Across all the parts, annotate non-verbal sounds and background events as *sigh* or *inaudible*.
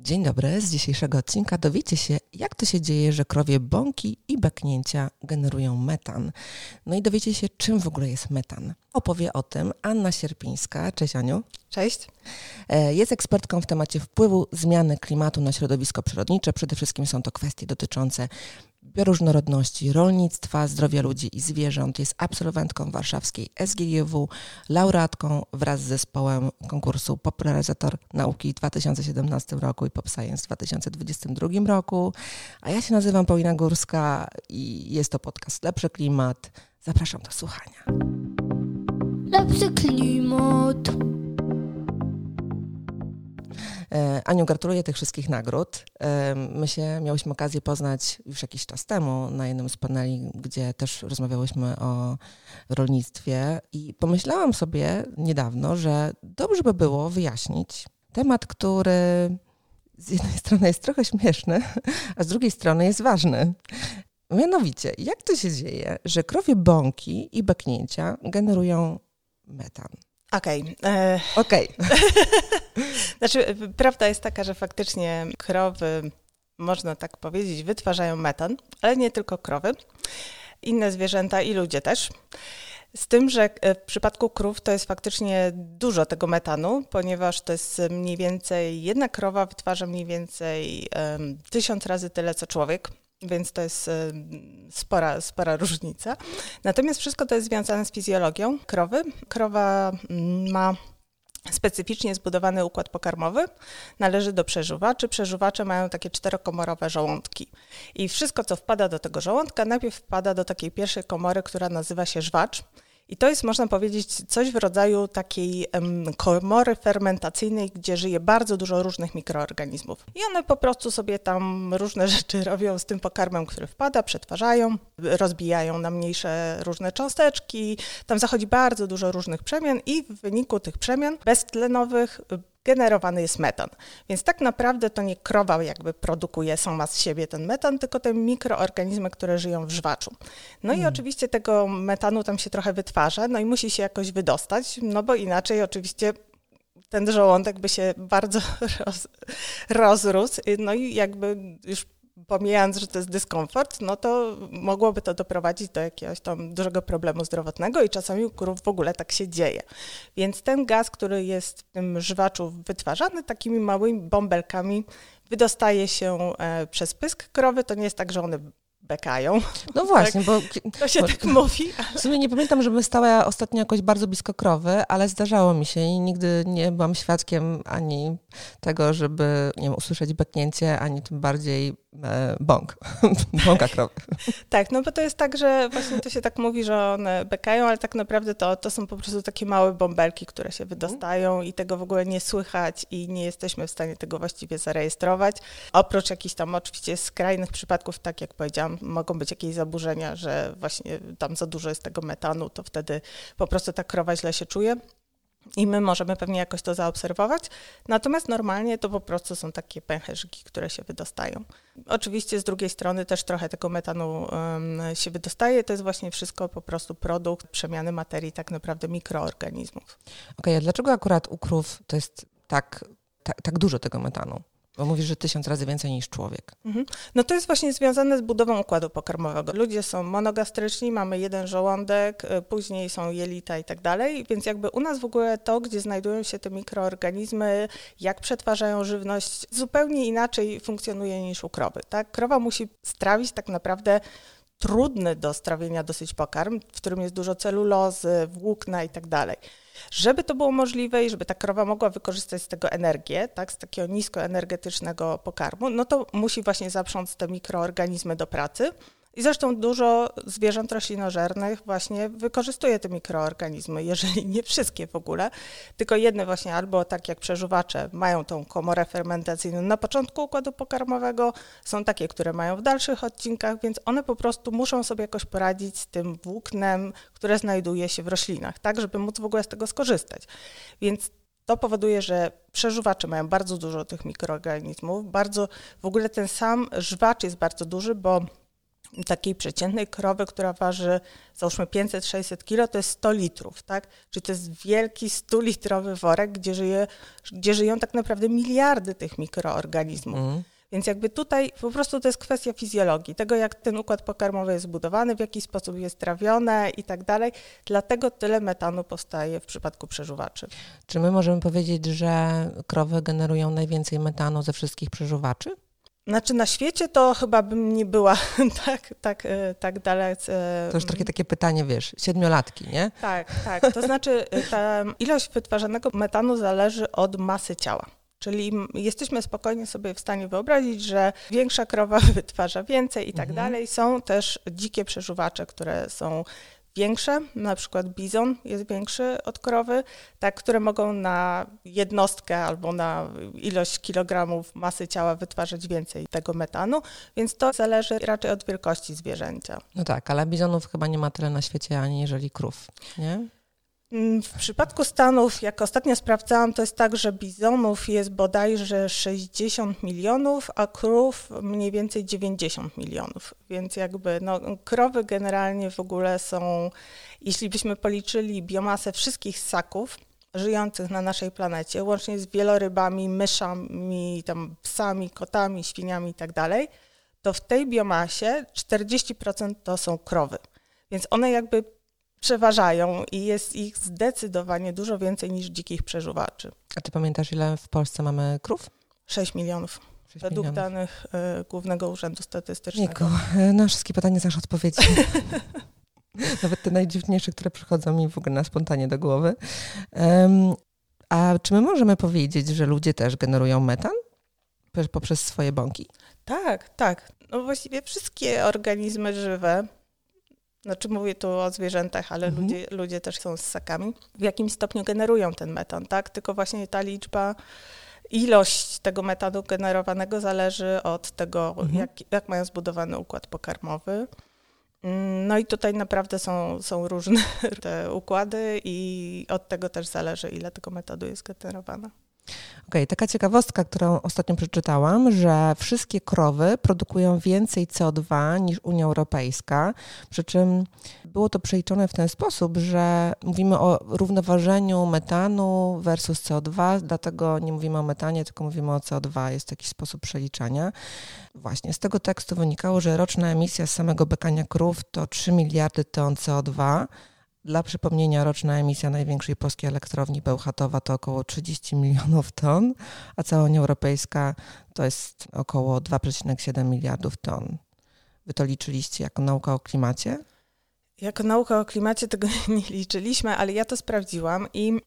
Dzień dobry. Z dzisiejszego odcinka dowiecie się, jak to się dzieje, że krowie bąki i beknięcia generują metan. No i dowiecie się, czym w ogóle jest metan. Opowie o tym Anna Sierpińska. Cześć Aniu. Cześć. E, jest ekspertką w temacie wpływu zmiany klimatu na środowisko przyrodnicze. Przede wszystkim są to kwestie dotyczące bioróżnorodności, rolnictwa, zdrowia ludzi i zwierząt. Jest absolwentką warszawskiej SGGW, laureatką wraz z zespołem konkursu Popularyzator Nauki w 2017 roku i Pop Science w 2022 roku. A ja się nazywam Paulina Górska i jest to podcast Lepszy Klimat. Zapraszam do słuchania. Lepszy klimat. E, Aniu, gratuluję tych wszystkich nagród. E, My się miałyśmy okazję poznać już jakiś czas temu na jednym z paneli, gdzie też rozmawiałyśmy o rolnictwie i pomyślałam sobie niedawno, że dobrze by było wyjaśnić temat, który z jednej *laughs* strony jest trochę śmieszny, a z drugiej strony jest ważny. Mianowicie, jak to się dzieje, że krowie bąki i beknięcia generują metan? Okej. e, Okej, *laughs* Znaczy, e, prawda jest taka, że faktycznie krowy, można tak powiedzieć, wytwarzają metan, ale nie tylko krowy. Inne zwierzęta i ludzie też. Z tym, że e, w przypadku krów to jest faktycznie dużo tego metanu, ponieważ to jest mniej więcej, jedna krowa wytwarza mniej więcej em, tysiąc razy tyle co człowiek, więc to jest em, spora, spora różnica. Natomiast wszystko to jest związane z fizjologią krowy. Krowa mm, ma specyficznie zbudowany układ pokarmowy, należy do przeżuwaczy. Przeżuwacze mają takie czterokomorowe żołądki. I wszystko, co wpada do tego żołądka, najpierw wpada do takiej pierwszej komory, która nazywa się żwacz. I to jest, można powiedzieć, coś w rodzaju takiej em, komory fermentacyjnej, gdzie żyje bardzo dużo różnych mikroorganizmów. I one po prostu sobie tam różne *laughs* rzeczy robią z tym pokarmem, który wpada, przetwarzają, rozbijają na mniejsze różne cząsteczki. Tam zachodzi bardzo dużo różnych przemian i w wyniku tych przemian beztlenowych generowany jest metan. Więc tak naprawdę to nie krowa jakby produkuje sama z siebie ten metan, tylko te mikroorganizmy, które żyją w żwaczu. No i oczywiście tego metanu tam się trochę wytwarza, no i musi się jakoś wydostać, no bo inaczej oczywiście ten żołądek by się bardzo *laughs* roz, rozrósł, no i jakby już pomijając, że to jest dyskomfort, no to mogłoby to doprowadzić do jakiegoś tam dużego problemu zdrowotnego i czasami u krów w ogóle tak się dzieje. Więc ten gaz, który jest w tym żwaczu wytwarzany takimi małymi bąbelkami, wydostaje się e, przez pysk krowy. To nie jest tak, że one bekają. no właśnie, bo *laughs* To się Bo- tak mówi. *laughs* W sumie nie pamiętam, żeby stała ostatnio jakoś bardzo blisko krowy, ale zdarzało mi się i nigdy nie byłam świadkiem ani tego, żeby nie wiem, usłyszeć beknięcie, ani tym bardziej e, bąk, *laughs* bąka krowy. Tak, no bo to jest tak, że właśnie to się tak mówi, że one bekają, ale tak naprawdę to, to są po prostu takie małe bąbelki, które się wydostają i tego w ogóle nie słychać i nie jesteśmy w stanie tego właściwie zarejestrować. Oprócz jakichś tam oczywiście skrajnych przypadków, tak jak powiedziałam, mogą być jakieś zaburzenia, że właśnie tam za dużo jest tego metanu, to wtedy po prostu ta krowa źle się czuje. I my możemy pewnie jakoś to zaobserwować. Natomiast normalnie to po prostu są takie pęcherzyki, które się wydostają. Oczywiście z drugiej strony też trochę tego metanu em, się wydostaje. To jest właśnie wszystko po prostu produkt przemiany materii tak naprawdę mikroorganizmów. Okej, a dlaczego akurat u krów to jest tak, tak, tak dużo tego metanu? Bo mówisz, że tysiąc razy więcej niż człowiek. Mhm. No to jest właśnie związane z budową układu pokarmowego. Ludzie są monogastryczni, mamy jeden żołądek, y, później są jelita i tak dalej, więc jakby u nas w ogóle to, gdzie znajdują się te mikroorganizmy, jak przetwarzają żywność, zupełnie inaczej funkcjonuje niż u krowy. Tak? Krowa musi strawić tak naprawdę trudny do strawienia dosyć pokarm, w którym jest dużo celulozy, włókna i tak dalej. Żeby to było możliwe i żeby ta krowa mogła wykorzystać z tego energię, tak, z takiego niskoenergetycznego pokarmu, no to musi właśnie zaprząc te mikroorganizmy do pracy. I zresztą dużo zwierząt roślinożernych właśnie wykorzystuje te mikroorganizmy, jeżeli nie wszystkie w ogóle, tylko jedne właśnie albo tak jak przeżuwacze mają tą komorę fermentacyjną na początku układu pokarmowego, są takie, które mają w dalszych odcinkach, więc one po prostu muszą sobie jakoś poradzić z tym włóknem, które znajduje się w roślinach, tak, żeby móc w ogóle z tego skorzystać. Więc to powoduje, że przeżuwacze mają bardzo dużo tych mikroorganizmów, bardzo w ogóle ten sam żwacz jest bardzo duży, bo takiej przeciętnej krowy, która waży załóżmy 500-600 kilo, to jest 100 litrów, tak? Czyli to jest wielki 100-litrowy worek, gdzie, żyje, gdzie żyją tak naprawdę miliardy tych mikroorganizmów. Mm. Więc jakby tutaj po prostu to jest kwestia fizjologii, tego jak ten układ pokarmowy jest zbudowany, w jaki sposób jest trawione i tak dalej. Dlatego tyle metanu powstaje w przypadku przeżuwaczy. Czy my możemy powiedzieć, że krowy generują najwięcej metanu ze wszystkich przeżuwaczy? Znaczy na świecie to chyba bym nie była *laughs* tak, tak, e, tak dalece. To już takie, takie pytanie, wiesz, siedmiolatki, nie? Tak, tak. To znaczy e, ta ilość wytwarzanego metanu zależy od masy ciała. Czyli jesteśmy spokojnie sobie w stanie wyobrazić, że większa krowa *laughs* wytwarza więcej i tak mhm. dalej. Są też dzikie przeżuwacze, które są większe, na przykład bizon jest większy od krowy, tak, które mogą na jednostkę albo na ilość kilogramów masy ciała wytwarzać więcej tego metanu, więc to zależy raczej od wielkości zwierzęcia. No tak, ale bizonów chyba nie ma tyle na świecie, aniżeli krów, nie? Mm, w przypadku Stanów, jak ostatnio sprawdzałam, to jest tak, że bizonów jest bodajże 60 milionów, a krów mniej więcej 90 milionów. Więc jakby no, krowy generalnie w ogóle są, jeśli byśmy policzyli biomasę wszystkich ssaków żyjących na naszej planecie, łącznie z wielorybami, myszami, tam psami, kotami, świniami i tak to w tej biomasie 40% to są krowy. Więc one jakby przeważają i jest ich zdecydowanie dużo więcej niż dzikich przeżuwaczy. A ty pamiętasz, ile w Polsce mamy krów? 6 milionów. 6 według milionów. danych y, Głównego Urzędu Statystycznego. Niku, na wszystkie pytania znasz odpowiedzi. *laughs* Nawet te najdziwniejsze, które przychodzą mi w ogóle na spontanie do głowy. Um, a czy my możemy powiedzieć, że ludzie też generują metan poprzez swoje bąki? Tak, tak. No właściwie wszystkie organizmy żywe znaczy mówię tu o zwierzętach, ale mhm. ludzie, ludzie też są ssakami, w jakim stopniu generują ten metan, tak? Tylko właśnie ta liczba, ilość tego metanu generowanego zależy od tego, mhm. jak, jak mają zbudowany układ pokarmowy. Mm, no i tutaj naprawdę są, są różne *laughs* te układy i od tego też zależy, ile tego metodu jest generowane. Okej, okay, taka ciekawostka, którą ostatnio przeczytałam, że wszystkie krowy produkują więcej CO2 niż Unia Europejska, przy czym było to przeliczone w ten sposób, że mówimy o równoważeniu metanu versus CO2, dlatego nie mówimy o metanie, tylko mówimy o CO2. Jest taki sposób przeliczania. Właśnie z tego tekstu wynikało, że roczna emisja z samego bekania krów to 3 miliardy ton CO2, dla przypomnienia, roczna emisja największej polskiej elektrowni Bełchatowa to około 30 milionów ton, a cała Unia Europejska to jest około 2,7 miliardów ton. Wy to liczyliście jako nauka o klimacie? Jako nauka o klimacie tego *laughs* nie liczyliśmy, ale ja to sprawdziłam i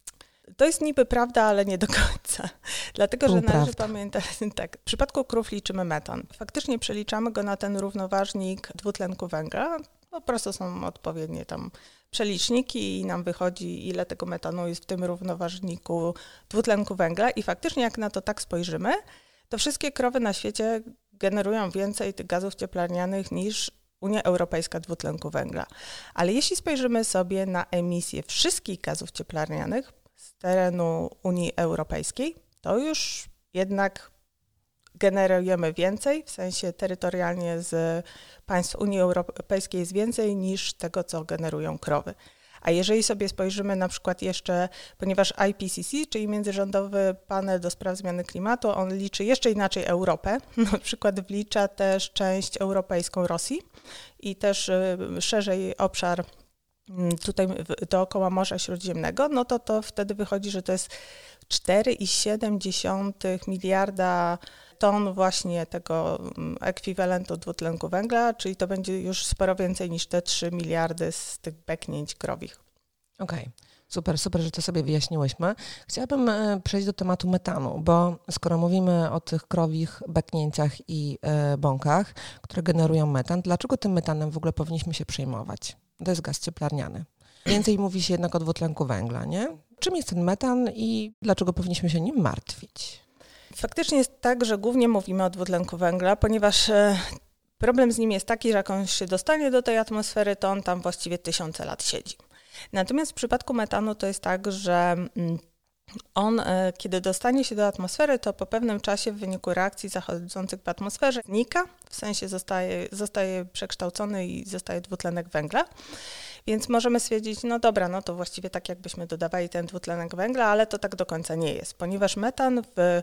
to jest niby prawda, ale nie do końca. *laughs* Dlatego, że należy pamiętać, *laughs* tak, w przypadku krów liczymy metan. Faktycznie przeliczamy go na ten równoważnik dwutlenku węgla. Po prostu są odpowiednie tam przeliczniki i nam wychodzi, ile tego metanu jest w tym równoważniku dwutlenku węgla. I faktycznie, jak na to tak spojrzymy, to wszystkie krowy na świecie generują więcej tych gazów cieplarnianych niż Unia Europejska dwutlenku węgla. Ale jeśli spojrzymy sobie na emisję wszystkich gazów cieplarnianych z terenu Unii Europejskiej, to już jednak generujemy więcej, w sensie terytorialnie z państw Unii Europejskiej jest więcej niż tego, co generują krowy. A jeżeli sobie spojrzymy na przykład jeszcze, ponieważ IPCC, czyli Międzyrządowy Panel do Spraw Zmiany Klimatu, on liczy jeszcze inaczej Europę, *laughs* na przykład wlicza też część europejską Rosji i też y, szerzej obszar mm, tutaj dookoła Morza Śródziemnego, no to to wtedy wychodzi, że to jest 4,7 miliarda ton właśnie tego mm, ekwiwalentu dwutlenku węgla, czyli to będzie już sporo więcej niż te 3 miliardy z tych beknięć krowich. Okej. Okay. Super, super, że to sobie wyjaśniłyśmy. Chciałabym e, przejść do tematu metanu, bo skoro mówimy o tych krowich beknięciach i e, bąkach, które generują metan, dlaczego tym metanem w ogóle powinniśmy się przejmować? To jest gaz cieplarniany. Więcej mówi się jednak o dwutlenku węgla, nie? Czym jest ten metan i dlaczego powinniśmy się nim martwić? Faktycznie jest tak, że głównie mówimy o dwutlenku węgla, ponieważ e, problem z nim jest taki, że jak on się dostanie do tej atmosfery, to on tam właściwie tysiące lat siedzi. Natomiast w przypadku metanu to jest tak, że mm, on, e, kiedy dostanie się do atmosfery, to po pewnym czasie w wyniku reakcji zachodzących w atmosferze znika, w sensie zostaje, zostaje przekształcony i zostaje dwutlenek węgla. Więc możemy stwierdzić, no dobra, no to właściwie tak jakbyśmy dodawali ten dwutlenek węgla, ale to tak do końca nie jest, ponieważ metan w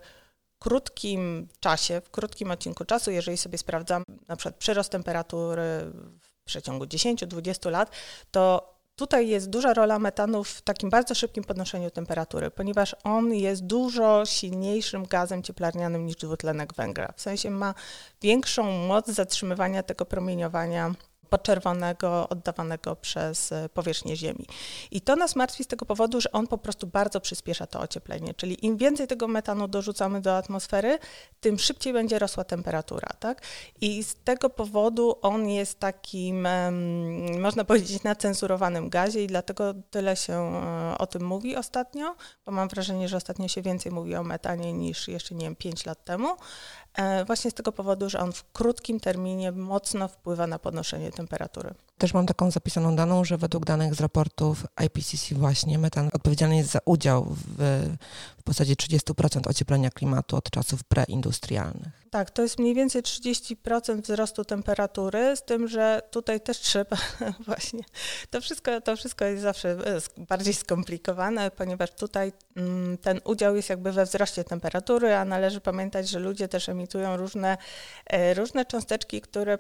krótkim czasie, w krótkim odcinku czasu, jeżeli sobie sprawdzam na przykład przyrost temperatury w przeciągu 10-20 lat, to Tutaj jest duża rola metanu w takim bardzo szybkim podnoszeniu temperatury, ponieważ on jest dużo silniejszym gazem cieplarnianym niż dwutlenek węgla. W sensie ma większą moc zatrzymywania tego promieniowania podczerwonego oddawanego przez e, powierzchnię Ziemi. I to nas martwi z tego powodu, że on po prostu bardzo przyspiesza to ocieplenie, czyli im więcej tego metanu dorzucamy do atmosfery, tym szybciej będzie rosła temperatura. Tak? I z tego powodu on jest takim, można powiedzieć, nacenzurowanym gazie i dlatego tyle się e, o tym mówi ostatnio, bo mam wrażenie, że ostatnio się więcej mówi o metanie niż jeszcze, nie wiem, 5 lat temu. E, właśnie z tego powodu, że on w krótkim terminie mocno wpływa na podnoszenie temperatury. Też mam taką zapisaną daną, że według danych z raportów IPCC właśnie metan odpowiedzialny jest za udział w, w postaci 30% ocieplenia klimatu od czasów preindustrialnych. Tak, to jest mniej więcej 30% wzrostu temperatury, z tym, że tutaj też trzeba *laughs* właśnie, to wszystko, to wszystko jest zawsze e, bardziej skomplikowane, ponieważ tutaj mm, ten udział jest jakby we wzroście temperatury, a należy pamiętać, że ludzie też emitują różne, e, różne cząsteczki, które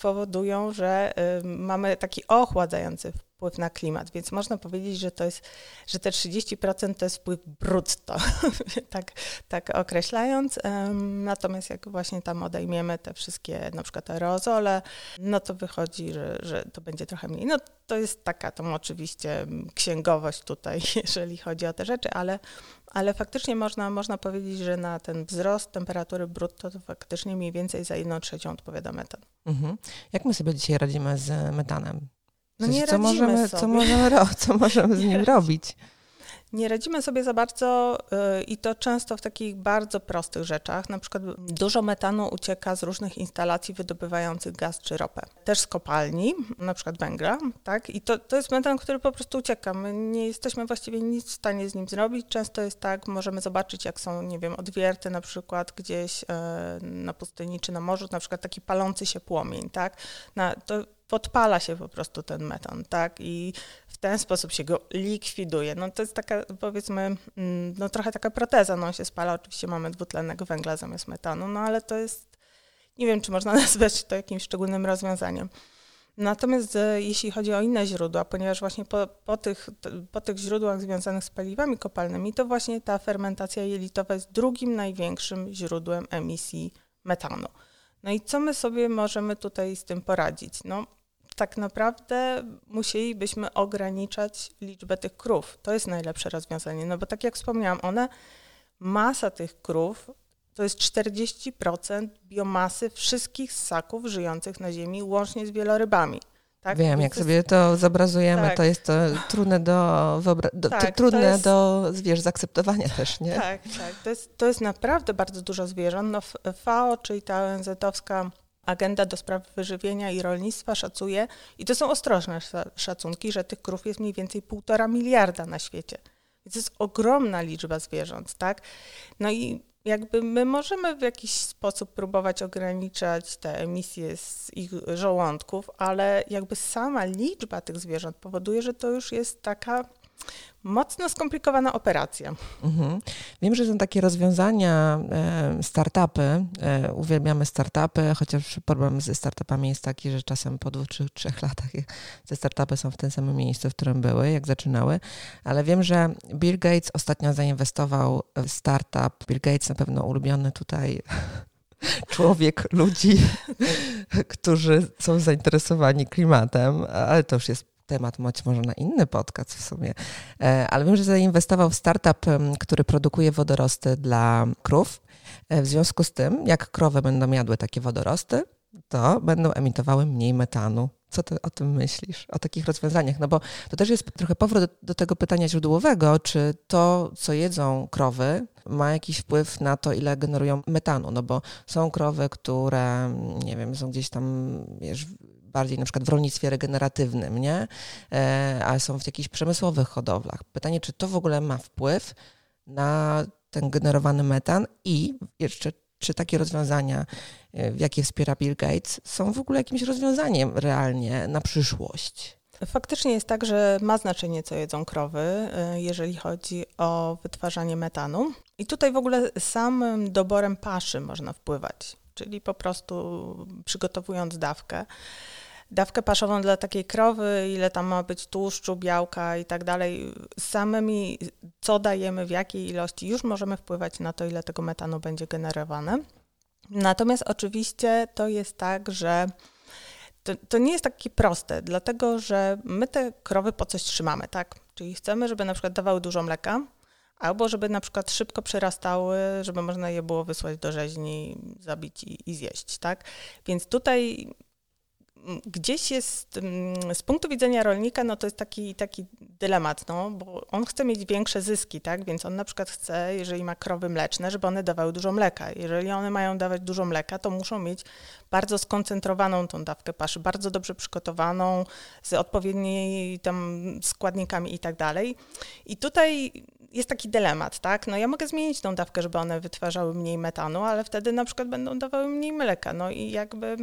powodują, że mamy taki ochładzający wpływ na klimat, więc można powiedzieć, że to jest, że te 30% to jest wpływ brutto, *laughs* tak, tak określając. Natomiast jak właśnie tam odejmiemy te wszystkie na przykład aerozole, no to wychodzi, że, że to będzie trochę mniej. No to jest taka tam oczywiście księgowość tutaj, *laughs* jeżeli chodzi o te rzeczy, ale, ale faktycznie można, można powiedzieć, że na ten wzrost temperatury brutto to faktycznie mniej więcej za jedną trzecią odpowiada metan. Mhm. Jak my sobie dzisiaj radzimy z metanem? No nie co możemy, sobie. co możemy, *laughs* co możemy z nim robić? Nie radzimy sobie za bardzo yy, i to często w takich bardzo prostych rzeczach. Na przykład dużo metanu ucieka z różnych instalacji wydobywających gaz czy ropę. Też z kopalni, na przykład węgla, tak? I to, to jest metan, który po prostu ucieka. My nie jesteśmy właściwie nic w stanie z nim zrobić. Często jest tak, możemy zobaczyć, jak są, nie wiem, odwierty na przykład gdzieś yy, na pustyni czy na morzu, na przykład taki palący się płomień, tak? Na, to podpala się po prostu ten metan, tak? I w ten sposób się go likwiduje. No to jest taka, powiedzmy, mm, no trochę taka proteza, no on się spala, oczywiście mamy dwutlennego węgla zamiast metanu, no ale to jest, nie wiem, czy można *laughs* nazwać to jakimś szczególnym rozwiązaniem. Natomiast e, jeśli chodzi o inne źródła, ponieważ właśnie po, po, tych, po tych źródłach związanych z paliwami kopalnymi, to właśnie ta fermentacja jelitowa jest drugim największym źródłem emisji metanu. No i co my sobie możemy tutaj z tym poradzić? No, tak naprawdę musielibyśmy ograniczać liczbę tych krów. To jest najlepsze rozwiązanie, no bo tak jak wspomniałam, one, masa tych krów to jest 40% biomasy wszystkich ssaków żyjących na Ziemi, łącznie z wielorybami. Tak? Wiem, jak sobie to zobrazujemy, tak. to jest to trudne do, do tak, trudne jest... do wiesz, zaakceptowania *laughs* też, nie? Tak, tak. To jest, to jest naprawdę bardzo dużo zwierząt. No, FAO, czyli ta ONZ-owska Agenda do spraw wyżywienia i rolnictwa szacuje, i to są ostrożne szacunki, że tych krów jest mniej więcej półtora miliarda na świecie. Więc jest ogromna liczba zwierząt, tak? No i jakby my możemy w jakiś sposób próbować ograniczać te emisje z ich żołądków, ale jakby sama liczba tych zwierząt powoduje, że to już jest taka mocno skomplikowana operacja. Mhm. Wiem, że są takie rozwiązania, e, startupy. E, uwielbiamy startupy, chociaż problem ze startupami jest taki, że czasem po dwóch, czy trzech latach *laughs* te startupy są w tym samym miejscu, w którym były, jak zaczynały. Ale wiem, że Bill Gates ostatnio zainwestował w startup. Bill Gates na pewno ulubiony tutaj *laughs* człowiek, ludzi, *laughs* którzy są zainteresowani klimatem, ale to już jest temat być może na inny podcast w sumie, e, ale wiem, że zainwestował w startup, który produkuje wodorosty dla krów. E, w związku z tym, jak krowy będą jadły takie wodorosty, to będą emitowały mniej metanu. Co ty o tym myślisz, o takich rozwiązaniach? No bo to też jest trochę powrót do, do, tego pytania źródłowego, czy to, co jedzą krowy, ma jakiś wpływ na to, ile generują metanu. No bo są krowy, które, nie wiem, są gdzieś tam, wiesz, bardziej na przykład w rolnictwie regeneratywnym, nie? E, ale są w jakichś przemysłowych hodowlach. Pytanie, czy to w ogóle ma wpływ na ten generowany metan i jeszcze czy takie rozwiązania, w jakie wspiera Bill Gates, są w ogóle jakimś rozwiązaniem realnie na przyszłość? Faktycznie jest tak, że ma znaczenie, co jedzą krowy, y, jeżeli chodzi o wytwarzanie metanu. I tutaj w ogóle samym doborem paszy można wpływać, czyli po prostu przygotowując dawkę dawkę paszową dla takiej krowy, ile tam ma być tłuszczu, białka i tak dalej, samymi co dajemy, w jakiej ilości, już możemy wpływać na to, ile tego metanu będzie generowane. Natomiast oczywiście to jest tak, że to, to, nie jest takie proste, dlatego że my te krowy po coś trzymamy, tak? Czyli chcemy, żeby na przykład dawały dużo mleka, albo żeby na przykład szybko przerastały, żeby można je było wysłać do rzeźni, zabić i, i zjeść, tak? Więc tutaj gdzieś jest, mm, z punktu widzenia rolnika, no to jest taki, taki dylemat, no, bo on chce mieć większe zyski, tak, więc on na przykład chce, jeżeli ma krowy mleczne, żeby one dawały dużo mleka. Jeżeli one mają dawać dużo mleka, to muszą mieć bardzo skoncentrowaną tą dawkę paszy, bardzo dobrze przygotowaną, z odpowiednimi tam składnikami i tak dalej. I tutaj jest taki dylemat, tak? No ja mogę zmienić tą dawkę, żeby one wytwarzały mniej metanu, ale wtedy na przykład będą dawały mniej mleka. No i jakby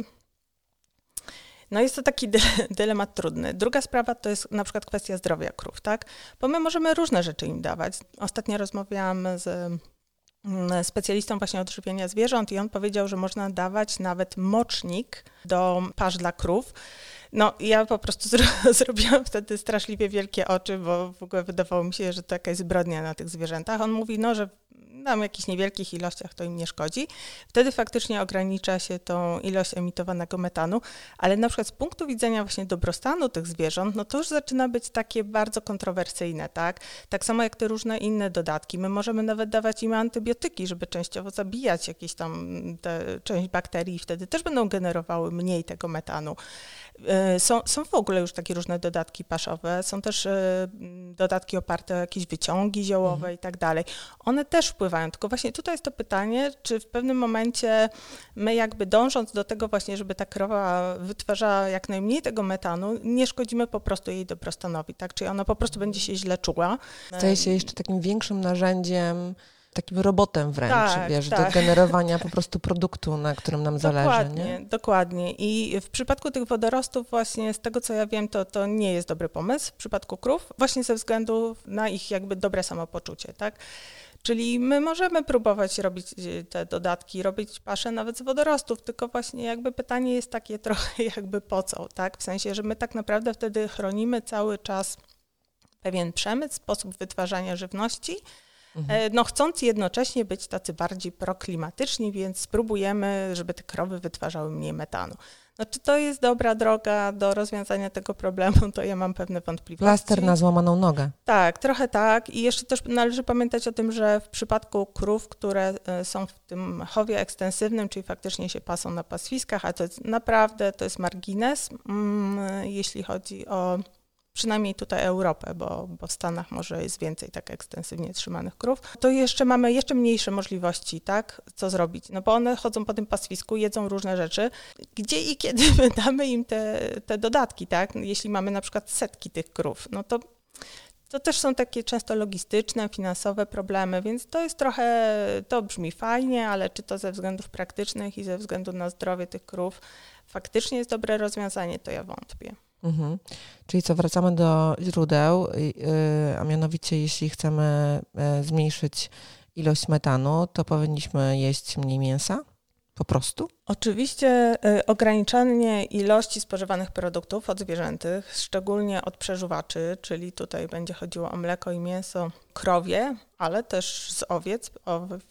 no jest to taki *laughs* dylemat trudny. Druga sprawa to jest na przykład kwestia zdrowia krów, tak? Bo my możemy różne rzeczy im dawać. Ostatnio rozmawiałam z mm, specjalistą właśnie odżywienia zwierząt i on powiedział, że można dawać nawet mocznik do pasz dla krów. No, ja po prostu zro *laughs* zrobiłam wtedy straszliwie wielkie oczy, bo w ogóle wydawało mi się, że to jakaś zbrodnia na tych zwierzętach. On mówi, no, że tam w jakichś niewielkich ilościach to im nie szkodzi. Wtedy faktycznie ogranicza się tą ilość emitowanego metanu, ale na przykład z punktu widzenia właśnie dobrostanu tych zwierząt, no to już zaczyna być takie bardzo kontrowersyjne, tak? Tak samo jak te różne inne dodatki. My możemy nawet dawać im antybiotyki, żeby częściowo zabijać jakieś tam te, część bakterii i wtedy też będą generowały mniej tego metanu. E, są, są w ogóle już takie różne dodatki paszowe, są też e, dodatki oparte o jakieś wyciągi ziołowe mhm. i tak dalej. One też wpływają, tylko właśnie tutaj jest to pytanie, czy w pewnym momencie my jakby dążąc do tego właśnie, żeby ta krowa wytwarzała jak najmniej tego metanu, nie szkodzimy po prostu jej dobrostanowi, tak? Czyli ona po prostu będzie się źle czuła. Staje się jeszcze takim większym narzędziem takim robotem wręcz, tak, wiesz, tak. do generowania po prostu produktu, na którym nam zależy. Dokładnie, nie? dokładnie. I w przypadku tych wodorostów właśnie z tego, co ja wiem, to, to nie jest dobry pomysł w przypadku krów, właśnie ze względu na ich jakby dobre samopoczucie, tak? Czyli my możemy próbować robić e, te dodatki, robić pasze nawet z wodorostów, tylko właśnie jakby pytanie jest takie *laughs* trochę jakby po co, tak? W sensie, że my tak naprawdę wtedy chronimy cały czas pewien przemysł, sposób wytwarzania żywności, Mhm. E, no chcąc jednocześnie być tacy bardziej proklimatyczni, więc spróbujemy, żeby te krowy wytwarzały mniej metanu. No czy to jest dobra droga do rozwiązania tego problemu, to ja mam pewne wątpliwości. Plaster na złamaną nogę. Tak, trochę tak. I jeszcze też należy pamiętać o tym, że w przypadku krów, które e, są w tym chowie ekstensywnym, czyli faktycznie się pasą na paswiskach, a to jest naprawdę, to jest margines, mm, jeśli chodzi o przynajmniej tutaj Europę, bo, bo w Stanach może jest więcej tak ekstensywnie trzymanych krów, to jeszcze mamy jeszcze mniejsze możliwości, tak, co zrobić, no bo one chodzą po tym paswisku, jedzą różne rzeczy, gdzie i kiedy *laughs* my damy im te, te dodatki, tak, jeśli mamy na przykład setki tych krów, no to to też są takie często logistyczne, finansowe problemy, więc to jest trochę, to brzmi fajnie, ale czy to ze względów praktycznych i ze względu na zdrowie tych krów faktycznie jest dobre rozwiązanie, to ja wątpię. Mhm. Czyli co, wracamy do źródeł, a mianowicie jeśli chcemy e, zmniejszyć ilość metanu, to powinniśmy jeść mniej mięsa? Po prostu? Oczywiście e, ograniczanie ilości spożywanych produktów odzwierzętych, szczególnie od przeżuwaczy, czyli tutaj będzie chodziło o mleko i mięso krowie, ale też z owiec.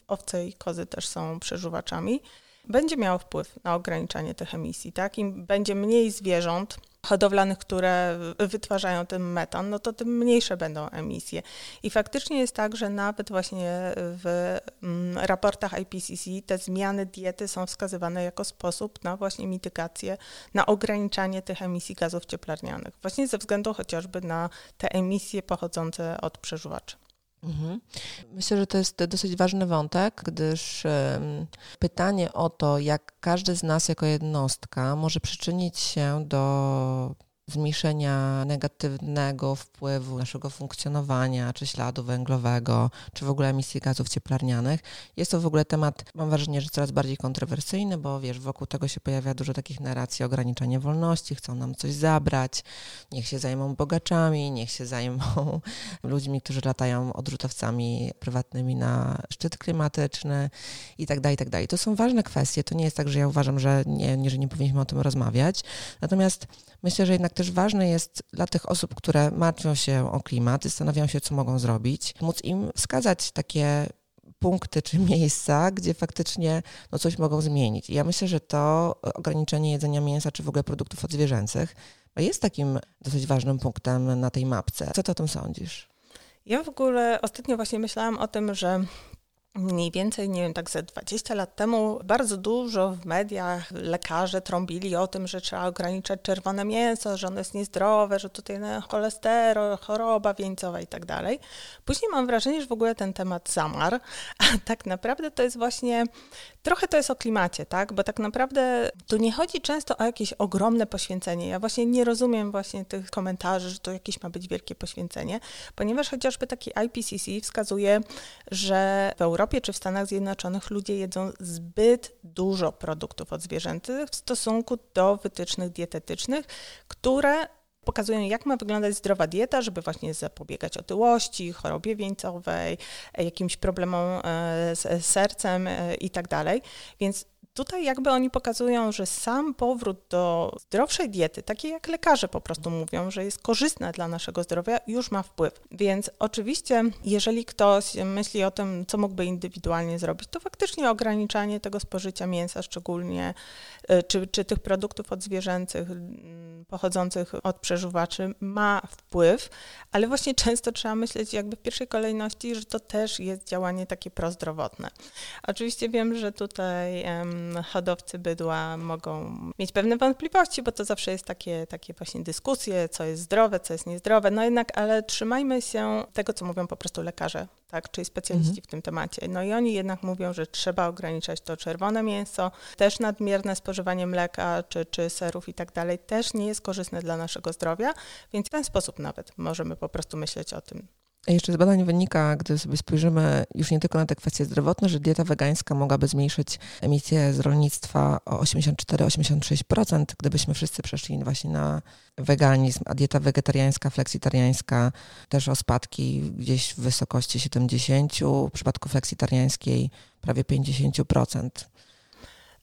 Owce i kozy też są przeżuwaczami. Będzie miało wpływ na ograniczanie tych emisji. Tak? Im będzie mniej zwierząt, hodowlanych, które wytwarzają ten metan, no to tym mniejsze będą emisje. I faktycznie jest tak, że nawet właśnie w mm, raportach IPCC te zmiany diety są wskazywane jako sposób na właśnie mitygację, na ograniczanie tych emisji gazów cieplarnianych, właśnie ze względu chociażby na te emisje pochodzące od przeżuwaczy. Mhm. Myślę, że to jest dosyć ważny wątek, gdyż pytanie o to, jak każdy z nas jako jednostka może przyczynić się do zmniejszenia negatywnego wpływu naszego funkcjonowania, czy śladu węglowego, czy w ogóle emisji gazów cieplarnianych. Jest to w ogóle temat, mam wrażenie, że coraz bardziej kontrowersyjny, bo wiesz, wokół tego się pojawia dużo takich narracji, ograniczenie wolności, chcą nam coś zabrać, niech się zajmą bogaczami, niech się zajmą *laughs* ludźmi, którzy latają odrzutowcami prywatnymi na szczyt klimatyczny i tak dalej, i tak dalej. To są ważne kwestie. To nie jest tak, że ja uważam, że nie, nie, że nie powinniśmy o tym rozmawiać. Natomiast myślę, że jednak też ważne jest dla tych osób, które martwią się o klimat zastanawiają się, co mogą zrobić, móc im wskazać takie punkty czy *laughs* miejsca, gdzie faktycznie no, coś mogą zmienić. I ja myślę, że to ograniczenie jedzenia mięsa czy w ogóle produktów odzwierzęcych jest takim dosyć ważnym punktem na tej mapce. Co ty o tym sądzisz? Ja w ogóle ostatnio właśnie myślałam o tym, że mniej więcej, nie wiem, tak ze 20 lat temu bardzo dużo w mediach lekarze trąbili o tym, że trzeba ograniczać czerwone mięso, że ono jest niezdrowe, że tutaj cholesterol, choroba wieńcowa i tak dalej. Później mam wrażenie, że w ogóle ten temat zamarł, *laughs* a tak naprawdę to jest właśnie, trochę to jest o klimacie, tak? Bo tak naprawdę tu nie chodzi często o jakieś ogromne poświęcenie. Ja właśnie nie rozumiem właśnie tych komentarzy, że to jakieś ma być wielkie poświęcenie, ponieważ chociażby taki IPCC wskazuje, że w Europie Europie czy w Stanach Zjednoczonych ludzie jedzą zbyt dużo produktów odzwierzęcych w stosunku do wytycznych dietetycznych, które pokazują, jak ma wyglądać zdrowa dieta, żeby właśnie zapobiegać otyłości, chorobie wieńcowej, jakimś problemom e, z sercem e, i tak. Więc Tutaj jakby oni pokazują, że sam powrót do zdrowszej diety, takiej jak lekarze po prostu mówią, że jest korzystna dla naszego zdrowia, już ma wpływ. Więc oczywiście, jeżeli ktoś myśli o tym, co mógłby indywidualnie zrobić, to faktycznie ograniczanie tego spożycia mięsa, szczególnie y, czy, czy tych produktów odzwierzęcych mm, pochodzących od przeżuwaczy ma wpływ, ale właśnie *laughs* często trzeba myśleć jakby w pierwszej kolejności, że to też jest działanie takie prozdrowotne. Oczywiście wiem, że tutaj hodowcy bydła mogą mieć pewne wątpliwości, bo to zawsze jest takie, takie właśnie dyskusje, co jest zdrowe, co jest niezdrowe. No jednak, ale trzymajmy się tego, co mówią po prostu lekarze, tak, czyli specjaliści mhm. w tym temacie. No i oni jednak mówią, że trzeba ograniczać to czerwone mięso, też nadmierne spożywanie mleka czy, czy serów i tak dalej też nie jest korzystne dla naszego zdrowia, więc w ten sposób nawet możemy po prostu myśleć o tym, jeszcze z badań wynika, gdy sobie spojrzymy już nie tylko na te kwestie zdrowotne, że dieta wegańska mogłaby zmniejszyć emisję z rolnictwa o 84-86%, gdybyśmy wszyscy przeszli właśnie na weganizm, a dieta wegetariańska, fleksitariańska też o spadki gdzieś w wysokości 70%, w przypadku fleksitariańskiej prawie 50%.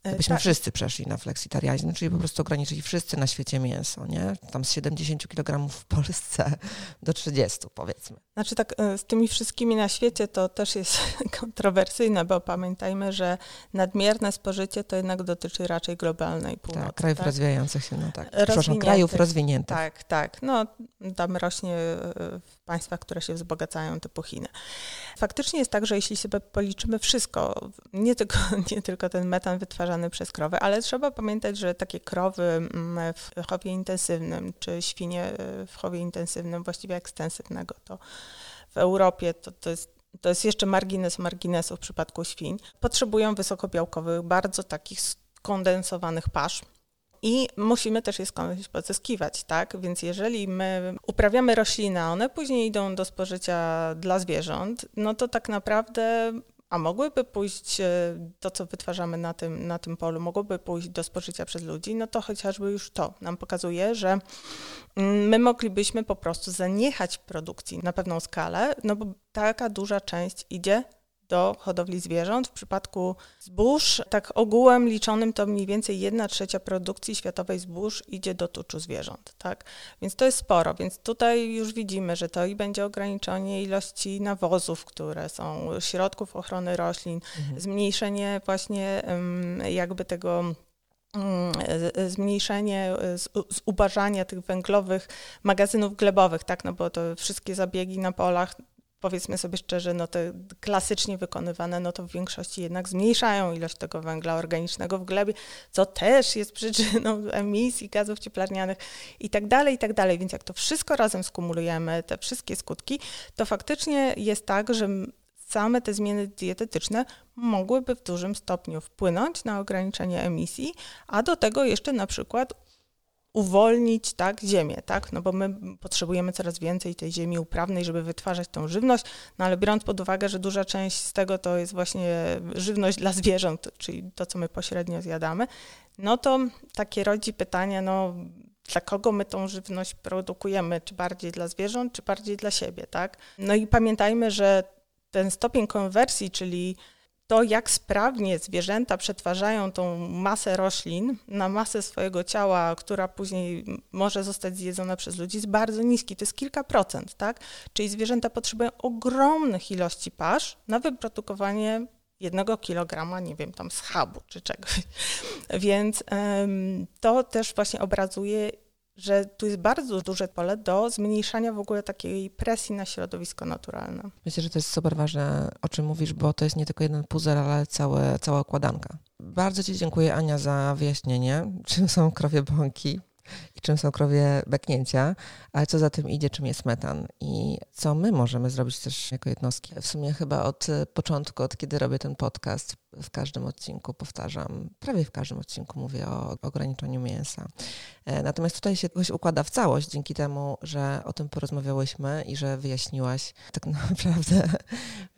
Gdybyśmy tak. wszyscy przeszli na fleksitarianizm, czyli po prostu ograniczyli wszyscy na świecie mięso, nie? Tam z 70 kg w Polsce *laughs* do 30 powiedzmy. Znaczy tak, e, z tymi wszystkimi na świecie to też jest *laughs* kontrowersyjne, bo pamiętajmy, że nadmierne spożycie to jednak dotyczy raczej globalnej północy. Tak, krajów tak? rozwijających się, no tak. Przepraszam, krajów rozwiniętych. Tak, tak. No, tam rośnie e, państwach, które się wzbogacają, typu Chiny. Faktycznie jest tak, że jeśli sobie policzymy wszystko, nie tylko, *laughs* nie tylko ten metan wytwarzany przez krowy, ale trzeba pamiętać, że takie krowy mm, w chowie intensywnym, czy świnie e, w chowie intensywnym, właściwie ekstensywnego, to w Europie to, to jest to jest jeszcze margines marginesu w przypadku świń, potrzebują wysokobiałkowych, bardzo takich skondensowanych pasz. I musimy też je skądś pozyskiwać, tak? Więc jeżeli my uprawiamy rośliny, a one później idą do spożycia dla zwierząt, no to tak naprawdę a mogłyby pójść e, to, co wytwarzamy na tym, na tym polu, mogłoby pójść do spożycia przez ludzi, no to chociażby już to nam pokazuje, że mm, my moglibyśmy po prostu zaniechać produkcji na pewną skalę, no bo taka duża część idzie do hodowli zwierząt. W przypadku zbóż, tak ogółem liczonym, to mniej więcej 1 trzecia produkcji światowej zbóż idzie do tuczu zwierząt. Tak? Więc to jest sporo. Więc tutaj już widzimy, że to i będzie ograniczenie ilości nawozów, które są, środków ochrony roślin, mhm. zmniejszenie właśnie jakby tego mm, zmniejszenie, zubażania tych węglowych magazynów glebowych, tak, no bo to wszystkie zabiegi na polach powiedzmy sobie szczerze, no te klasycznie wykonywane, no to w większości jednak zmniejszają ilość tego węgla organicznego w glebie, co też jest przyczyną *laughs* emisji gazów cieplarnianych i tak dalej, i tak dalej. Więc jak to wszystko razem skumulujemy, te wszystkie skutki, to faktycznie jest tak, że same te zmiany dietetyczne mogłyby w dużym stopniu wpłynąć na ograniczenie emisji, a do tego jeszcze na przykład uwolnić tak, ziemię, tak? No bo my potrzebujemy coraz więcej tej ziemi uprawnej, żeby wytwarzać tą żywność, no ale biorąc pod uwagę, że duża część z tego to jest właśnie żywność dla zwierząt, czyli to, co my pośrednio zjadamy, no to takie rodzi pytanie, no dla kogo my tą żywność produkujemy, czy bardziej dla zwierząt, czy bardziej dla siebie, tak? No i pamiętajmy, że ten stopień konwersji, czyli to, jak sprawnie zwierzęta przetwarzają tą masę roślin na masę swojego ciała, która później może zostać zjedzona przez ludzi, jest bardzo niski. To jest kilka procent, tak? Czyli zwierzęta potrzebują ogromnych ilości pasz na wyprodukowanie jednego kilograma, nie wiem, tam schabu czy czegoś. *laughs* Więc um, to też właśnie obrazuje, że tu jest bardzo duże pole do zmniejszania w ogóle takiej presji na środowisko naturalne. Myślę, że to jest super ważne, o czym mówisz, bo to jest nie tylko jeden puzzle, ale całe, cała układanka. Bardzo Ci dziękuję, Ania, za wyjaśnienie, czym są krowie bąki i czym są krowie beknięcia, ale co za tym idzie, czym jest metan i co my możemy zrobić też jako jednostki. W sumie chyba od początku, od kiedy robię ten podcast, w każdym odcinku powtarzam, prawie w każdym odcinku mówię o ograniczeniu mięsa. E, natomiast tutaj się jakoś układa w całość dzięki temu, że o tym porozmawiałyśmy i że wyjaśniłaś tak *laughs* naprawdę,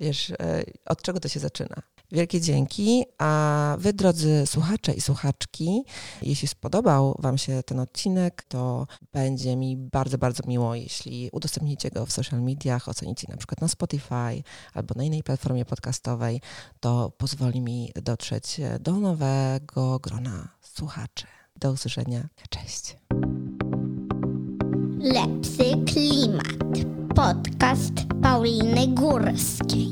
wiesz, e, od czego to się zaczyna. Wielkie dzięki. A wy, drodzy słuchacze i słuchaczki, jeśli spodobał Wam się ten odcinek, to będzie mi bardzo, bardzo miło, jeśli udostępnicie go w social mediach, ocenicie na przykład na Spotify albo na innej platformie podcastowej. To pozwoli mi dotrzeć do nowego grona słuchaczy. Do usłyszenia. Cześć. Lepszy klimat. Podcast Pauliny Górskiej.